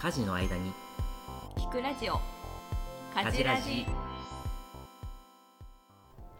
家事の間に。聞くラジオ。家事ラジ。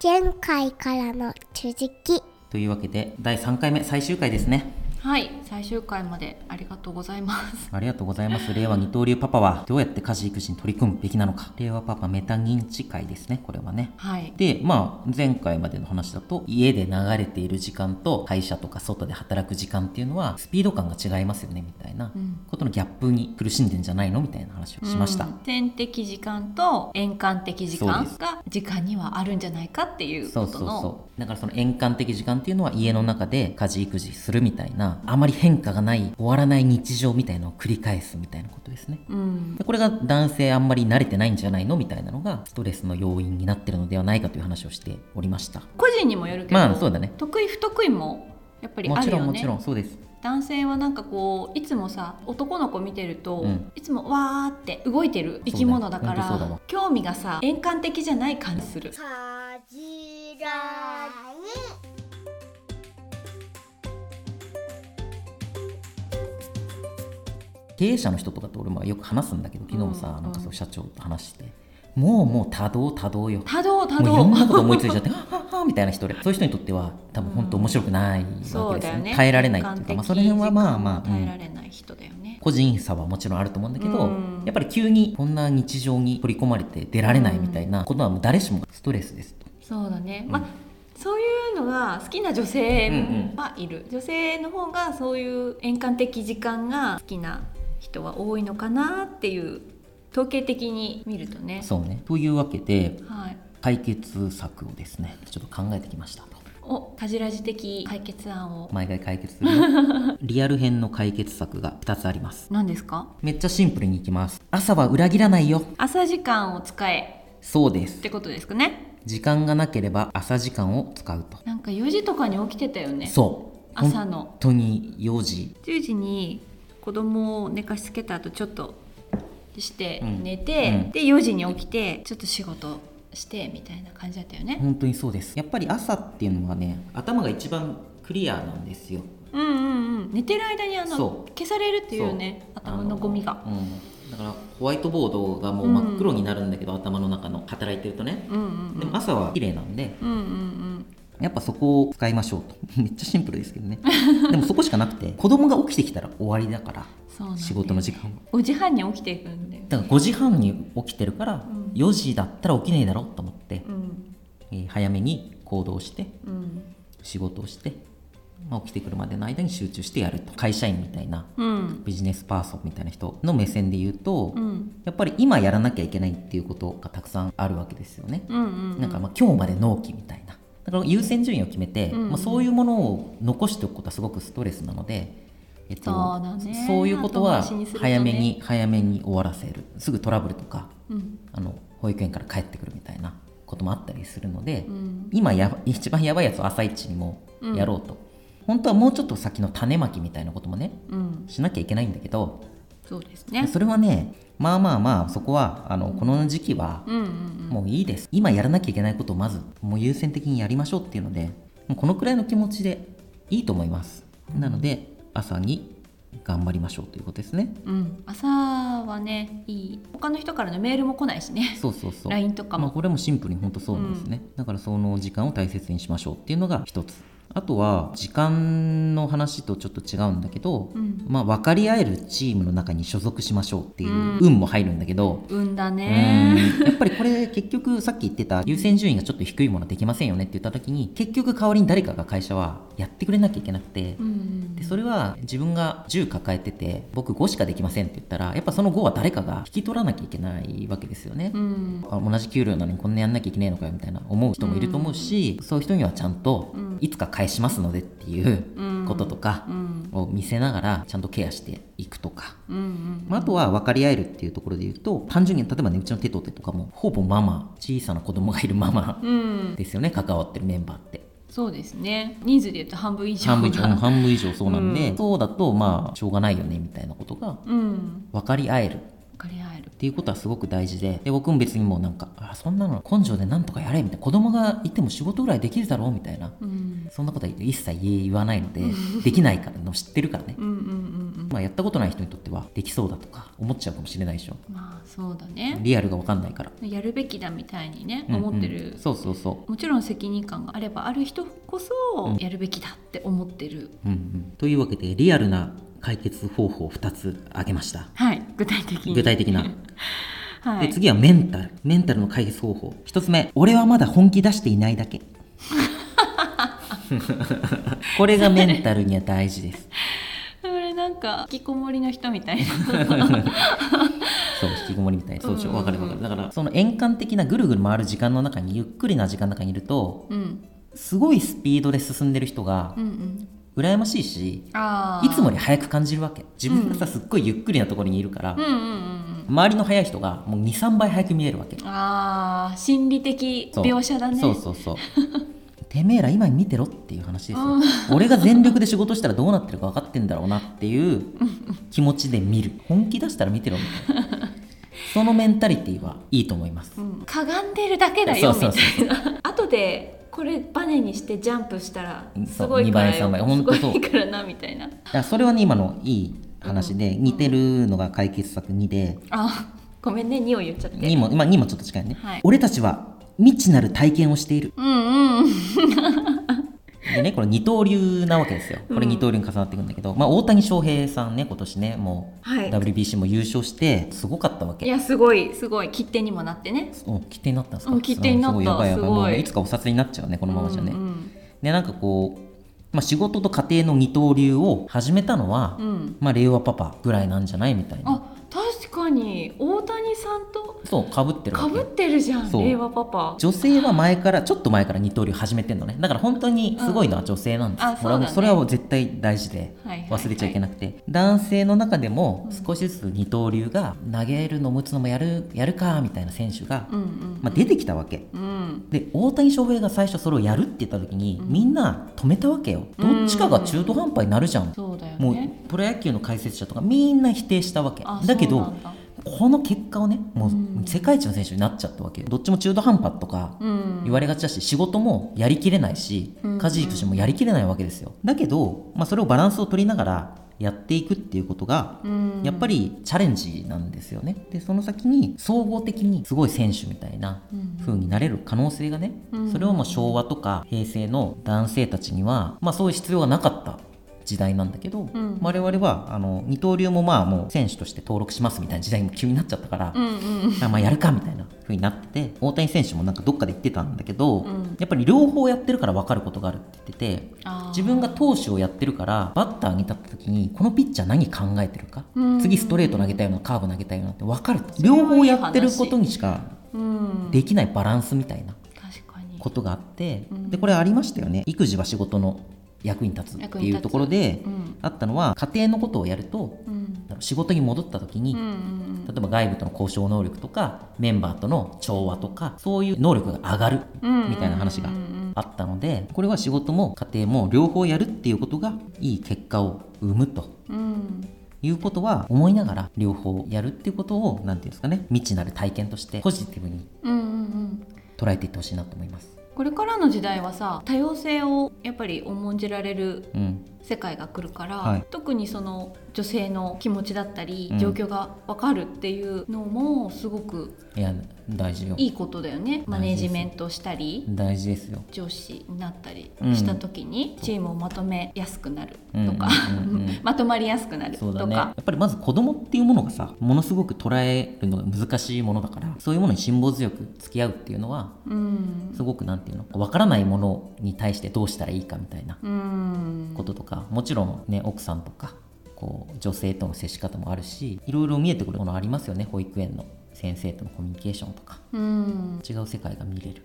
前回からの続き。というわけで第3回目最終回ですねはい最終回までありがとうございます。ありがとうございます。令和二刀流パパはどうやって家事育児に取り組むべきなのか。令和パパメタ認知会ですねこれはね。はい。でまあ前回までの話だと家で流れている時間と会社とか外で働く時間っていうのはスピード感が違いますよねみたいな。うん。ことのギャップに苦しんでんじゃないの？みたいな話をしました、うん。点滴時間と円環的時間が時間にはあるんじゃないかっていうそうそうことのそう。だからその円環的時間っていうのは家の中で家事育児するみたいなあまり変化がない終わらない日常みたいのを繰り返すみたいなことですね。うん。でこれが男性あんまり慣れてないんじゃないのみたいなのがストレスの要因になってるのではないかという話をしておりました。個人にもよるけど、まあそうだね。得意不得意もやっぱりもあるよね。ちろんもちろんそうです。男性はなんかこういつもさ男の子見てると、うん。いつもわーって動いてる生き物だから興味がさ円環的じゃない感じする経営者の人とかと俺もよく話すんだけど昨日さ、うんなんかそう社長と話して。もうもう多動多動よ。多動多もういろんな動こと思いついちゃってはっはみたいな人でそういう人にとっては多分本当面白くないわけですよね,、ね。耐えられないっていうか、まあ、その辺はまあまあ、耐えうんられない人だよね、個人差はもちろんあると思うんだけど、うん。やっぱり急にこんな日常に取り込まれて出られないみたいなことはもう誰しもがストレスですと。そうだね、うん。まあそういうのが好きな女性はいる、女性の方がそういう円環的時間が好きな人は多いのかなっていう統計的に見るとね。そうね。というわけではい。解決策をですねちょっと考えてきました。と。おカジラジ的解決案を。毎回解決する リアル編の解決策が2つあります。何ですか？めっちゃシンプルにいきます。朝は裏切らないよ。朝時間を使え。そうです。ってことですかね。時間がなければ朝時間を使うと。なんか4時とかに起きてたよね。そう。本朝の。当に4時。10時に子供を寝かしつけた後ちょっとしてうん。寝て、うん。で4時に起きてちょっと仕事してみたいな感じだったよね。本当にそうです。やっぱり朝っていうのはね頭が一番クリアなんですよ。うんうんうん。寝てる間にあの消されるっていうね頭のゴミが。うん、だからホワイトボードがもう真っ黒になるんだけど、頭の中の。働いてるとね、うんうん。でも朝は綺麗なんで。うんうんうんやっぱそこを使いましょうと。めっちゃシンプルですけどね。でもそこしかなくて子供が起きてきたら終わりだからそうなんだよ仕事の時間は。5時半に起きていくんだよ。だから5時半に起きてるからうん。4時だったら起きねえだろと思って、うん。えー早めに行動してうん。仕事をして、まあ、起きてくるまでの間に集中してやると。会社員みたいなうん。ビジネスパーソンみたいな人の目線で言うと、うん。やっぱり今やらなきゃいけないっていうことがたくさんあるわけですよね。うんうん。なんかまあ今日まで納期みたいな。だから優先順位を決めて、うんうん。まあ、そういうものを残しておくことはすごくストレスなので、えっと、そうそういうことは早めに早めに終わらせる。すぐトラブルとかうん。あの保育園から帰ってくるみたいなこともあったりするので、うん。今やば一番やばいやつを朝一にもやろうと、本当はもうちょっと先の種まきみたいなこともねうん。しなきゃいけないんだけど、そうですね。それはねまあまあまあそこはあのこの時期はうんうんうん。もういいです。今やらなきゃいけないことをまずもう優先的にやりましょうっていうのでこのくらいの気持ちでいいと思います。なので朝に頑張りましょうということですね。うん、朝はねいい。他の人からのメールも来ないしね。そうそうそう。LINE とかも、まあ、これもシンプルに本当そうなんですね、だからその時間を大切にしましょうっていうのが一つあとは時間の話とちょっと違うんだけど、うん。まあ、分かり合えるチームの中に所属しましょうっていううん。運も入るんだけど、運だうねん。やっぱりこれ結局さっき言ってた優先順位がちょっと低いものできませんよねって言った時に結局代わりに誰かが会社はやってくれなきゃいけなくて、うんでそれは自分が10抱えてて僕5しかできませんって言ったらやっぱその5は誰かが引き取らなきゃいけないわけですよね。うん。あ同じ給料なのにこんなやんなきゃいけないのかよみたいな思う人もいると思うし、そういう人にはちゃんとうん。いつか返しますのでっていううん。こととかうん。を見せながらちゃんとケアしていくとか、まあ、あとは分かり合えるっていうところで言うと単純に例えばねうちの手と手とかもほぼママ小さな子供がいるママうん。ですよね関わってるメンバーって。そうですね。人数で言うと半分以上。が半分以上。う ん半分以上そうなんで、うん。そうだとまあしょうがないよねみたいなことがうん。分かり合える分かり合える。っていうことはすごく大事でで僕も別にもうなんかあそんなの根性でなんとかやれみたいな。子供がいても仕事ぐらいできるだろうみたいな。うん。そんなことは一切言わないので できないからの知ってるからね、うんうんうんうん。まあ、やったことない人にとってはできそうだとか思っちゃうかもしれないでしょ。まあそうだね。リアルが分かんないから、やるべきだみたいにねうんうん。思ってる、そうそうそもちろん責任感があればある人こそうん。やるべきだって思ってる、う、うんうん、というわけでリアルな解決方法を2つ挙げました。はい具体的に。具体的な。はい。で次はメンタル。メンタルの解決方法。1つ目。俺はまだ本気出していないだけ。これがメンタルには大事です。これなんか引きこもりの人みたいな。そう引きこもりみたい。そうでしょ。うんうんうん。分かる分かる。だからその円環的なぐるぐる回る時間の中にゆっくりな時間の中にいるとうん。すごいスピードで進んでる人がうんうん羨ましいしいつもより早く感じるわけ。自分がさすっごいゆっくりなところにいるからうん。うんうんうん周りの速い人がもう23倍早く見えるわけ。あー心理的描写だね。そう。そうそう てめえら今見てろっていう話ですよ。俺が全力で仕事したらどうなってるか分かってんだろうなっていう気持ちで見る。本気出したら見てろみたいな。そのメンタリティはいいと思います。うん。かがんでるだけだよみたそうそういな。後でこれバネにしてジャンプしたらうんすごいからそう二倍三倍。よほんとそう。いからなみたいな。だそれはね今のいい話で、似てるのが解決策2で。あごめんね。2を言っちゃって2も,、まあ、2もちょっと近いね、はい。俺たちは未知なる体験をしている。うんうんでねこれ二刀流なわけですよ。これ二刀流に重なっていくんだけど、まあ、大谷翔平さんね今年ねもうはい。WBC も優勝してすごかったわけ。いやすごいすごい。切手にもなってね。お切手になったんですか？うん切手になった。すごいやばいやばい。い。もういつかお札になっちゃうねこのままじゃね、うんでなんかこう、まあ、仕事と家庭の二刀流を始めたのは、うん、うん。まあ、令和パパぐらいなんじゃないみたいな。あ確かに大谷さんとそうかぶってるかぶってるじゃん令和パパ。女性は前からちょっと前から二刀流始めてんのね。だから本当にすごいのは女性なんです、うんあそね。これはもうそれは絶対大事ではいはいはい。忘れちゃいけなくて、男性の中でも少しずつ二刀流が投げるのも打つのもやるやるかみたいな選手が、うんうんまあ、出てきたわけ。うんで大谷翔平が最初それをやるって言った時に、みんな止めたわけよ。どっちかが中途半端になるじゃん、そうだよもうねプロ野球の解説者とかみんな否定したわけ。あだけどこの結果をねもううん。世界一の選手になっちゃったわけよ。どっちも中途半端とかうん。言われがちだし仕事もやりきれないしうん。家事としてもやりきれないわけですよ。だけど、まあ、それをバランスを取りながらやっていくっていうことがうん。やっぱりチャレンジなんですよね。でその先に総合的にすごい選手みたいなうん。風になれる可能性がねうん。それをもう昭和とか平成の男性たちにはまあそういう必要がなかった時代なんだけど、うん。我々はあの二刀流もまあもう選手として登録しますみたいな時代も急になっちゃったから、うんうん。あまあやるかみたいな風になってて大谷選手もなんかどっかで言ってたんだけど、うん。やっぱり両方やってるから分かることがあるって言ってて自分が投手をやってるからバッターに立った時にこのピッチャー何考えてるかうん。次ストレート投げたようなカーブ投げたようなって分かる両方やってることにしかうん。できないバランスみたいなことがあって、うんでこれありましたよね。育児は仕事の役に立つっていうところでうん。あったのは家庭のことをやるとうん。仕事に戻った時に、うんうん例えば外部との交渉能力とかメンバーとの調和とかそういう能力が上がるうんみたいな話がうんうんうんあったのでこれは仕事も家庭も両方やるっていうことがいい結果を生むと。うん。いうことは思いながら両方やるっていうことを何ていうんですかね未知なる体験としてポジティブにうんうんうん。捉えていってほしいなと思います。これからの時代はさ多様性をやっぱり重んじられる、世界が来るから、はい。特にその女性の気持ちだったり、うん。状況が分かるっていうのもすごくいや大事よ。いいことだよね。マネジメントしたり大事ですよ。上司になったりうん。した時にチームをまとめやすくなるうんとか、うんうんうん まとまりやすくなるとか。そうだね。やっぱりまず子供っていうものがさものすごく捉えるのが難しいものだからそういうものに辛抱強く付き合うっていうのはうん。すごくなんていうの？分からないものに対してどうしたらいいかみたいなうん。こととかもちろんね奥さんとかこう女性との接し方もあるしいろいろ見えてくるものありますよね保育園の先生とのコミュニケーションとか。うん。違う世界が見れる。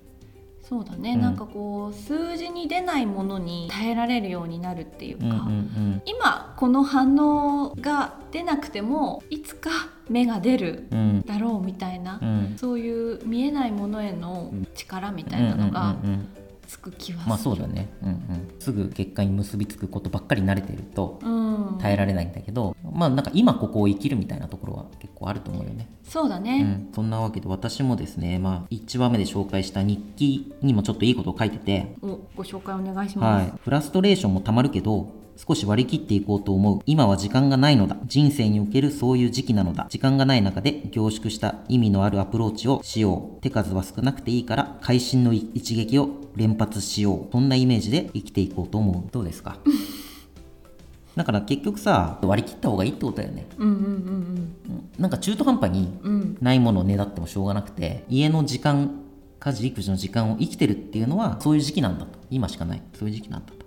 そうだね、うん。なんかこう数字に出ないものに耐えられるようになるっていうか、うんうんうん。今この反応が出なくてもいつか芽が出るうん。だろうみたいな、うん。そういう見えないものへの力みたいなのがうんうんうんつく気はするまあそうだね、うんうん、すぐ結果に結びつくことばっかり慣れてるとうん。耐えられないんだけど、まあなんか今ここを生きるみたいなところは結構あると思うよね。うそうだね、ん、そんなわけで私もですね、まあ、1話目で紹介した日記にもちょっといいことを書いてて、おご紹介お願いしまはい、フラストレーションもたまるけど少し割り切っていこうと思う。今は時間がないのだ。人生におけるそういう時期なのだ。時間がない中で凝縮した意味のあるアプローチをしよう。手数は少なくていいから会心の一撃を連発しよう。そんなイメージで生きていこうと思う。どうですか？だから結局さ割り切った方がいいってことだよね。すうんうんうんうん。なんか中途半端にないものをねだってもしょうがなくて家の時間家事育児の時間を生きてるっていうのはそういう時期なんだと。今しかない。そういう時期なんだと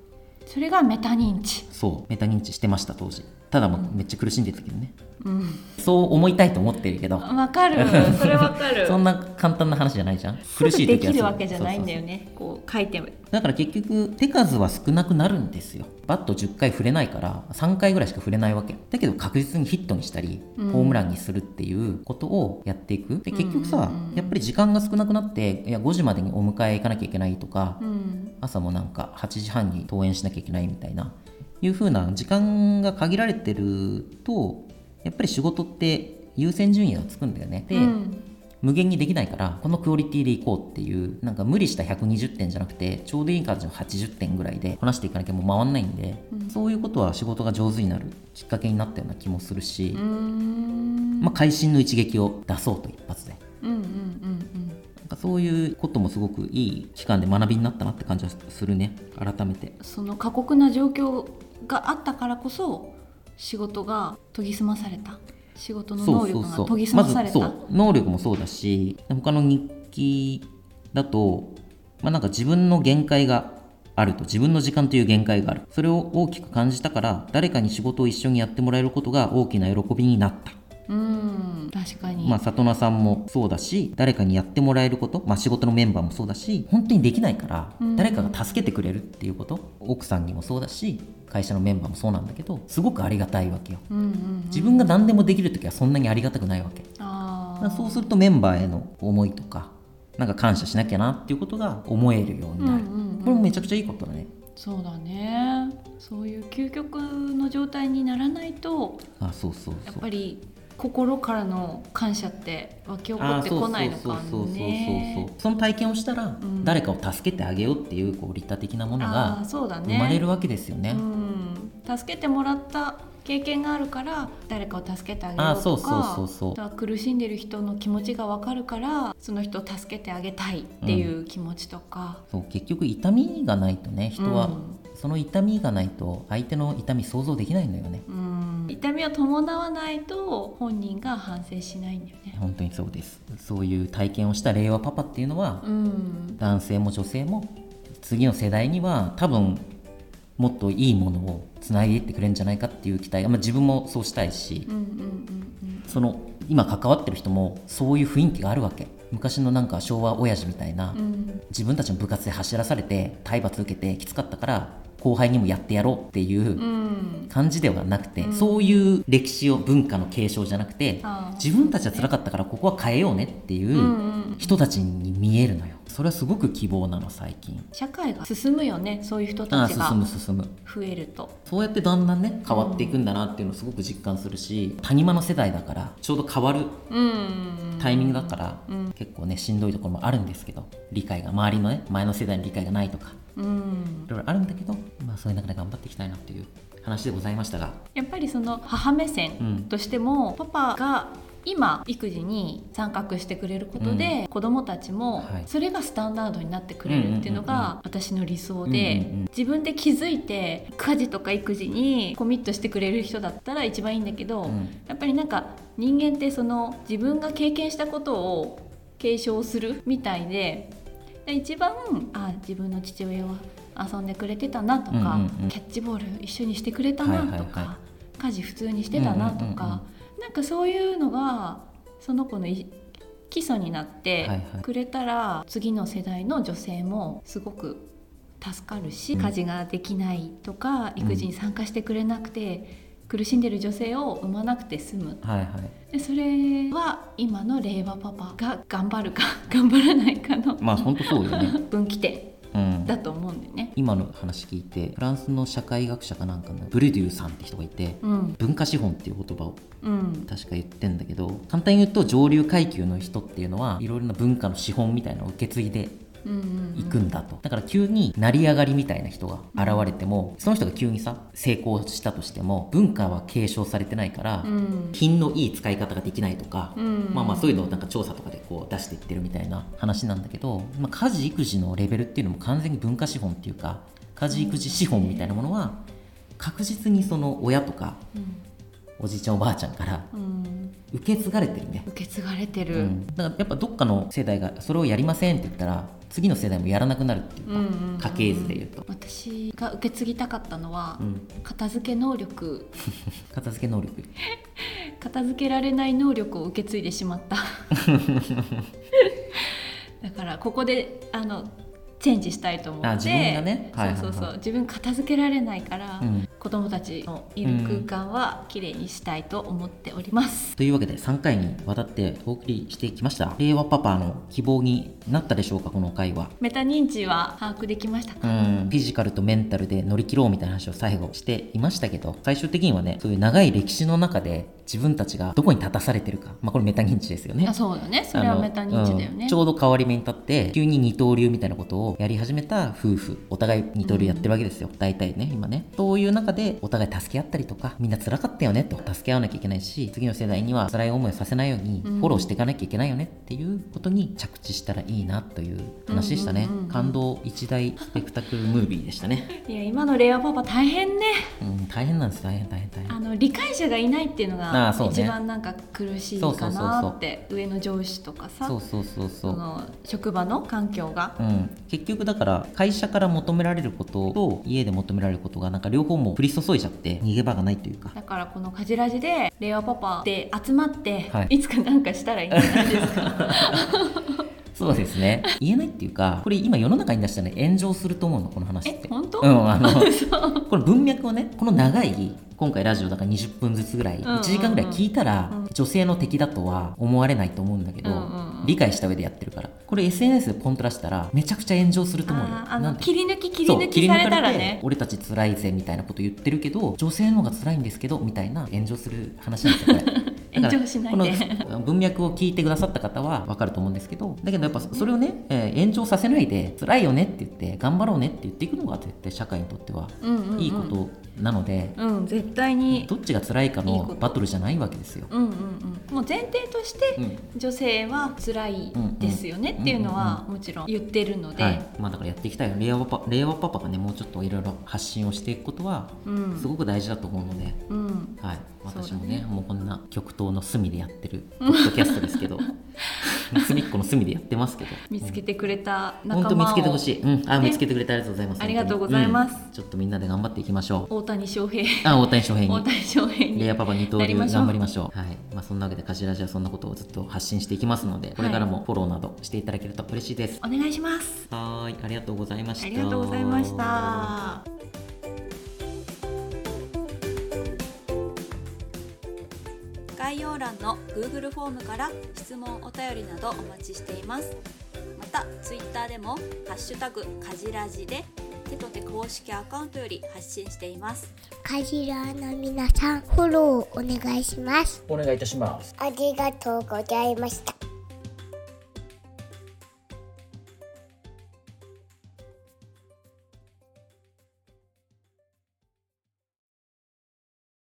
それがメタ認知。そうメタ認知してました当時。ただもうめっちゃ苦しんでたけどね。うん。そう思いたいと思ってるけど。わかる。それわかる。そんな簡単な話じゃないじゃん。すぐできるわすけじゃないんだよね。こう書いてだから結局手数は少なくなるんですよバット10回振れないから3回ぐらいしか振れないわけ。だけど確実にヒットにしたり、うん。ホームランにするっていうことをやっていく。で結局さ、うんやっぱり時間が少なくなっていや5時までにお迎え行かなきゃいけないとか、うん。朝もなんか8時半に登園しなきゃいけないみたいないう風な時間が限られてるとやっぱり仕事って優先順位がつくんだよね。で、うん無限にできないからこのクオリティでいこうっていうなんか無理した120点じゃなくてちょうどいい感じの80点ぐらいでこなしていかなきゃもう回んないんで、うん。そういうことは仕事が上手になるきっかけになったような気もするしう、ん。まあ、会心の一撃を出そうと一発で。うんうんうんなんかそういうこともすごくいい期間で学びになったなって感じはするね。改めて。うんその過酷な状況があったからこそ仕事が研ぎ澄まされた仕事の能力が研ぎ澄まされた。まずそう能力もそうだし他の日記だと、まあ、なんか自分の限界があると自分の時間という限界がある。それを大きく感じたから誰かに仕事を一緒にやってもらえることが大きな喜びになったうん。確かに、まあ里奈さんもそうだし誰かにやってもらえること、まあ、仕事のメンバーもそうだし本当にできないからうん。誰かが助けてくれるっていうこと、奥さんにもそうだし会社のメンバーもそうなんだけどすごくありがたいわけよ。うんうんうん、自分が何でもできる時はそんなにありがたくないわけ。そうするとメンバーへの思いとかなんか感謝しなきゃなっていうことが思えるようになる、うんうんうん。これもめちゃくちゃいいことだね。そうだね。そういう究極の状態にならないとあそうそう。やっぱり心からの感謝って湧き起こってこないのかそうそうそうそうね。その体験をしたら、ん誰かを助けてあげようっていうこう利他的なものあがーそうだね。生まれるわけですよね。うん、助けてもらった経験があるから誰かを助けてあげようとかあそうそうそうそう。あとは苦しんでる人の気持ちが分かるからその人を助けてあげたいっていう気持ちとか、そう結局痛みがないとね人は、うんその痛みがないと相手の痛み想像できないのよね。うん。痛みを伴わないと本人が反省しないんだよね。本当にそうです。そういう体験をした令和パパっていうのは、うん。男性も女性も次の世代には多分もっといいものをつないでいってくれるんじゃないかっていう期待、まあ、自分もそうしたいしその今関わってる人もそういう雰囲気があるわけ。昔のなんか昭和親父みたいな、うんうん。自分たちの部活で走らされて体罰受けてきつかったから後輩にもやってやろうっていううん。感じではなくて、うん。そういう歴史を文化の継承じゃなくてあー自分たちは辛かったからここは変えようねっていうんううん。人たちに見えるのよ。それはすごく希望なの最近。社会が進むよねそういう人あたちが。あ進む進む。増えると。そうやってだんだんね変わっていくんだなっていうのをすごく実感するし谷間の世代だからちょうど変わるうん。タイミングだから、うん。結構ねしんどいところもあるんですけど理解が周りのね前の世代の理解がないとかうん。いろいろあるんだけど、まあ、そういう中で頑張っていきたいなっていう話でございましたが。やっぱりその母目線としても、パパが今育児に参画してくれることで、子どもたちもはい。それがスタンダードになってくれるっていうのうんうんうんが私の理想で、うんうんうん。自分で気づいて家事とか育児にコミットしてくれる人だったら一番いいんだけど、うん。やっぱりなんか人間ってその自分が経験したことを継承するみたいでで一番あ自分の父親は遊んでくれてたなとか、うんうんうん。キャッチボール一緒にしてくれたなとか、はいはいは家事普通にしてたなとか、うんうんうん。なんかそういうのがその子のい基礎になってはいはい。くれたら、次の世代の女性もすごく助かるし、うん。家事ができないとか育児に参加してくれなくて、苦しんでる女性を産まなくて済む。はいはい。でそれは今の令和パパが頑張るか 頑張らないかのまあ本当そうよね。分岐点うん。だと思うんだよね。今の話聞いてフランスの社会学者かなんかのブルデューさんって人がいて、うん。文化資本っていう言葉をうん。確か言ってんだけど簡単に言うと上流階級の人っていうのはいろいろな文化の資本みたいなのを受け継いでうんうんいくんだと。だから急に成り上がりみたいな人が現れてもその人が急にさ成功したとしても文化は継承されてないから、うん。品のいい使い方ができないとか、うん。まあまあそういうのをなんか調査とかでこう出していってるみたいな話なんだけど、まあ、家事育児のレベルっていうのも完全に文化資本っていうか家事育児資本みたいなものは確実にその親とかうん。おじいちゃんおばあちゃんからうん。受け継がれてるね、受け継がれてる。うん、だからやっぱどっかの世代がそれをやりませんって言ったら次の世代もやらなくなるっていうか、うんうんうん家系図でいうと、私が受け継ぎたかったのは、うん、片付け能力。片付け能力。片付けられない能力を受け継いでしまった。だからここであのチェンジしたいと思って。あ自分がね。そうそうそう。自分片付けられないから、うん。子供たちのいる空間はきれいにしたいと思っております、というわけで3回にわたってお送りしてきました。令和パパの希望になったでしょうかこの回はメタ認知は把握できました。か、うん。フィジカルとメンタルで乗り切ろうみたいな話を最後していましたけど最終的にはねそういう長い歴史の中で自分たちがどこに立たされてるか、まあ、これメタ認知ですよね。あそうだね。それはメタ認知だよね。ちょうど変わり目に立って急に二刀流みたいなことをやり始めた夫婦お互い二刀流やってるわけですよ、大体ね今ね。そういう中でお互い助け合ったりとかみんな辛かったよねと。助け合わなきゃいけないし次の世代には辛い思いをさせないようにフォローしていかなきゃいけないよねっていうことに着地したらいいなという話でしたね、うんうんうんうん。感動一大スペクタクルムービーでしたね、いや今のレアパパ大変ね。うん、大変なんです。大変大変大変。あの理解者がいないっていうのあが一番なんか苦しいそうそうかそうそう。なって上の上司とかさそうそうそうそそうの職場の環境が。うん、結局だから会社から求められることと家で求められることがなんか両方も降り注いじゃって逃げ場がないというか。だからこのカジラジで令和パパで集まって、はいい、つかなんかしたらいいんじゃないですか。そうですね。言えないっていうかこれ今世の中に出したら、ね、炎上すると思うのこの話って。え本当、うんあのこの文脈をねこの長い今回ラジオだから20分ずつぐらい、んうんうん。1時間ぐらい聞いたら、女性の敵だとは思われないと思うんだけど、理解した上でやってるから。これ SNS でポンと出したらめちゃくちゃ炎上すると思うよ。あの切り抜き切り抜きされたらね。俺たち辛いぜみたいなこと言ってるけど女性の方が辛いんですけどみたいな炎上する話なんですよこれ 炎上しないで。この文脈を聞いてくださった方は分かると思うんですけどだけどやっぱそれをね、えー炎上させないで辛いよねって言って頑張ろうねって言っていくのが絶対社会にとってはうんうんうん。いいことなので、うん絶対に。どっちが辛いかのバトルじゃないわけですよ。うんうんうん。もう前提としてうん。女性は辛いですよねっていうのはもちろん言ってるので、はい。まあ、だからやっていきたい令和パパ令和パパがねもうちょっといろいろ発信をしていくことはうん。すごく大事だと思うので、うん。はい、私もね。もうこんな極東の隅でやってるポッドキャストですけど 隅っこの隅でやってますけど。見つけてくれた仲間を。本当見つけてほしい、うん、あ、ね。見つけてくれてありがとうございますありがとうございます。うん。ちょっとみんなで頑張っていきましょう。大谷翔平。あ大谷翔平に。大谷翔平に。レアパパ二刀流頑張りましょう。はい。まあそんなわけでカジラジはそんなことをずっと発信していきますのでこれからもフォローなどしていただけると嬉しいです。お願いします。はーい。ありがとうございました。ありがとうございました概要欄の Google フォームから質問お便りなどお待ちしています。また Twitter でも「ハッシュタグかじらじ」で手と手公式アカウントより発信しています。カジラの皆さんフォローお願いします。お願いいたします。ありがとうございました